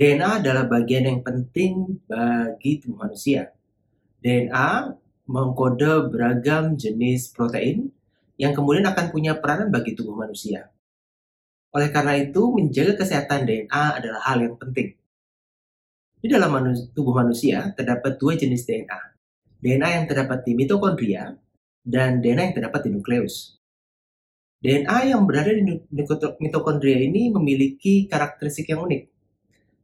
DNA adalah bagian yang penting bagi tubuh manusia. DNA mengkode beragam jenis protein yang kemudian akan punya peranan bagi tubuh manusia. Oleh karena itu, menjaga kesehatan DNA adalah hal yang penting. Di dalam tubuh manusia terdapat dua jenis DNA. DNA yang terdapat di mitokondria dan DNA yang terdapat di nukleus. DNA yang berada di mitokondria ini memiliki karakteristik yang unik.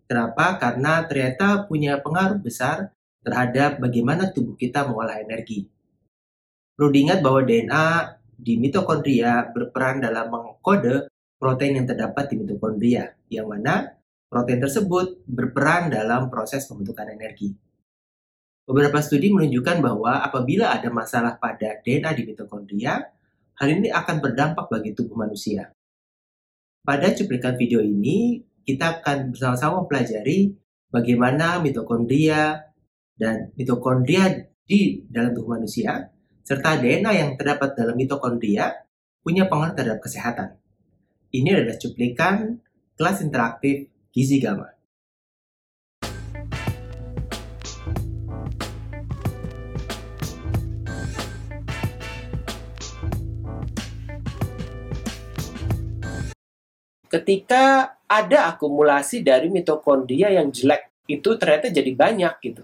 Kenapa? Karena ternyata punya pengaruh besar terhadap bagaimana tubuh kita mengolah energi. Perlu diingat bahwa DNA di mitokondria berperan dalam mengkode protein yang terdapat di mitokondria, yang mana protein tersebut berperan dalam proses pembentukan energi. Beberapa studi menunjukkan bahwa apabila ada masalah pada DNA di mitokondria, hal ini akan berdampak bagi tubuh manusia. Pada cuplikan video ini, kita akan bersama-sama mempelajari bagaimana mitokondria dan mitokondria di dalam tubuh manusia serta DNA yang terdapat dalam mitokondria punya pengaruh terhadap kesehatan. Ini adalah cuplikan kelas interaktif Gizi Gamma. Ketika ada akumulasi dari mitokondria yang jelek, itu ternyata jadi banyak gitu.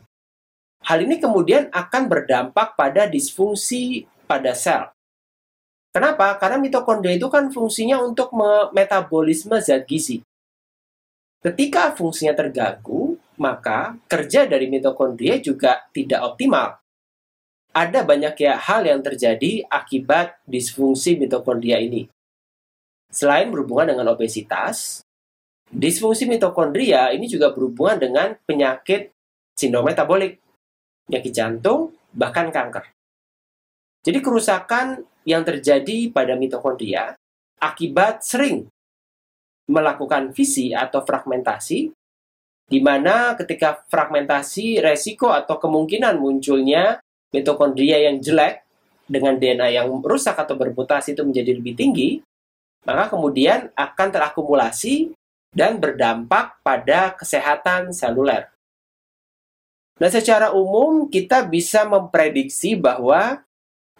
Hal ini kemudian akan berdampak pada disfungsi pada sel. Kenapa? Karena mitokondria itu kan fungsinya untuk metabolisme zat gizi. Ketika fungsinya terganggu, maka kerja dari mitokondria juga tidak optimal. Ada banyak ya hal yang terjadi akibat disfungsi mitokondria ini. Selain berhubungan dengan obesitas, disfungsi mitokondria ini juga berhubungan dengan penyakit sindrom metabolik penyakit jantung, bahkan kanker. Jadi kerusakan yang terjadi pada mitokondria akibat sering melakukan fisi atau fragmentasi, di mana ketika fragmentasi resiko atau kemungkinan munculnya mitokondria yang jelek dengan DNA yang rusak atau bermutasi itu menjadi lebih tinggi, maka kemudian akan terakumulasi dan berdampak pada kesehatan seluler. Nah, secara umum kita bisa memprediksi bahwa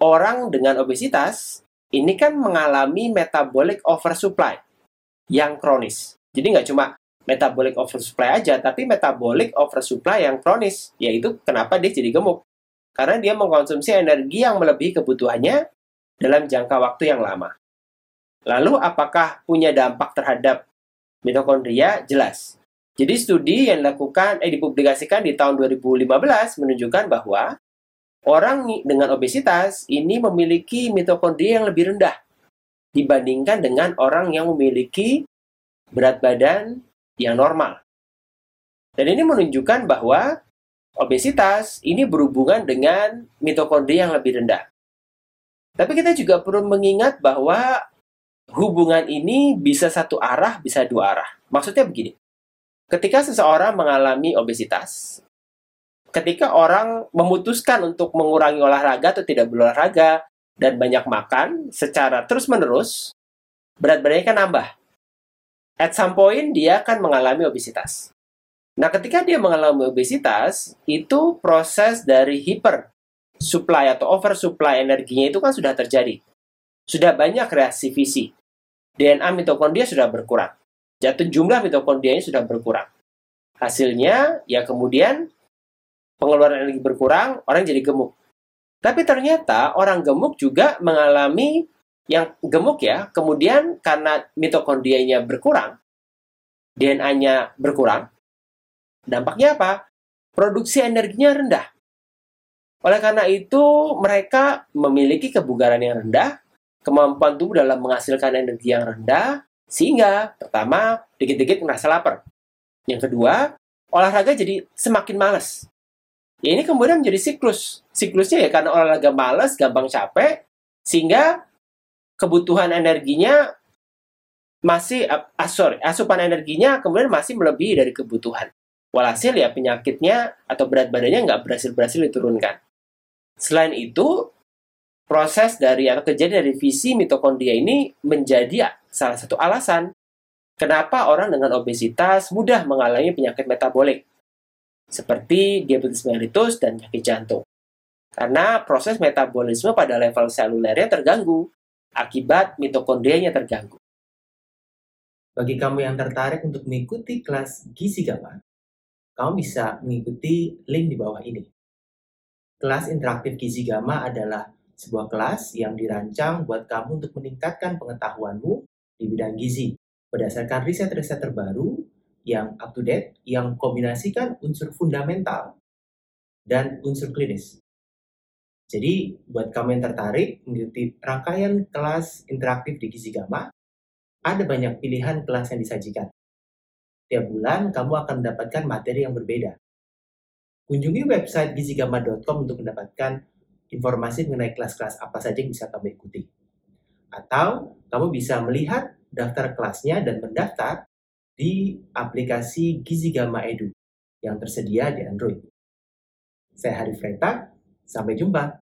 orang dengan obesitas ini kan mengalami metabolic oversupply yang kronis. Jadi nggak cuma metabolic oversupply aja, tapi metabolic oversupply yang kronis, yaitu kenapa dia jadi gemuk. Karena dia mengkonsumsi energi yang melebihi kebutuhannya dalam jangka waktu yang lama. Lalu apakah punya dampak terhadap mitokondria? Jelas. Jadi studi yang dilakukan eh dipublikasikan di tahun 2015 menunjukkan bahwa orang dengan obesitas ini memiliki mitokondria yang lebih rendah dibandingkan dengan orang yang memiliki berat badan yang normal. Dan ini menunjukkan bahwa obesitas ini berhubungan dengan mitokondria yang lebih rendah. Tapi kita juga perlu mengingat bahwa hubungan ini bisa satu arah, bisa dua arah. Maksudnya begini. Ketika seseorang mengalami obesitas, ketika orang memutuskan untuk mengurangi olahraga atau tidak berolahraga dan banyak makan secara terus-menerus, berat badannya kan nambah. At some point dia akan mengalami obesitas. Nah, ketika dia mengalami obesitas, itu proses dari hiper supply atau oversupply energinya itu kan sudah terjadi. Sudah banyak reaksi visi. DNA mitokondria sudah berkurang jatuh jumlah mitokondrianya sudah berkurang. Hasilnya, ya kemudian pengeluaran energi berkurang, orang jadi gemuk. Tapi ternyata orang gemuk juga mengalami yang gemuk ya, kemudian karena mitokondrianya berkurang, DNA-nya berkurang, dampaknya apa? Produksi energinya rendah. Oleh karena itu, mereka memiliki kebugaran yang rendah, kemampuan tubuh dalam menghasilkan energi yang rendah, sehingga pertama, dikit-dikit merasa lapar. Yang kedua, olahraga jadi semakin males. Ya ini kemudian menjadi siklus. Siklusnya ya karena olahraga males, gampang capek, sehingga kebutuhan energinya masih, ah, sorry, asupan energinya kemudian masih melebihi dari kebutuhan. Walhasil ya penyakitnya atau berat badannya nggak berhasil-berhasil diturunkan. Selain itu, proses dari atau kejadian dari visi mitokondria ini menjadi salah satu alasan kenapa orang dengan obesitas mudah mengalami penyakit metabolik, seperti diabetes mellitus dan penyakit jantung. Karena proses metabolisme pada level selulernya terganggu akibat mitokondrianya terganggu. Bagi kamu yang tertarik untuk mengikuti kelas Gizi Gamma, kamu bisa mengikuti link di bawah ini. Kelas interaktif Gizi Gamma adalah sebuah kelas yang dirancang buat kamu untuk meningkatkan pengetahuanmu di bidang gizi berdasarkan riset-riset terbaru yang up to date yang kombinasikan unsur fundamental dan unsur klinis. Jadi, buat kamu yang tertarik mengikuti rangkaian kelas interaktif di Gizi Gamma, ada banyak pilihan kelas yang disajikan. Tiap bulan, kamu akan mendapatkan materi yang berbeda. Kunjungi website gizigama.com untuk mendapatkan informasi mengenai kelas-kelas apa saja yang bisa kamu ikuti. Atau, kamu bisa melihat daftar kelasnya dan mendaftar di aplikasi Gizi Gamma Edu yang tersedia di Android. Saya Harif Reta, sampai jumpa.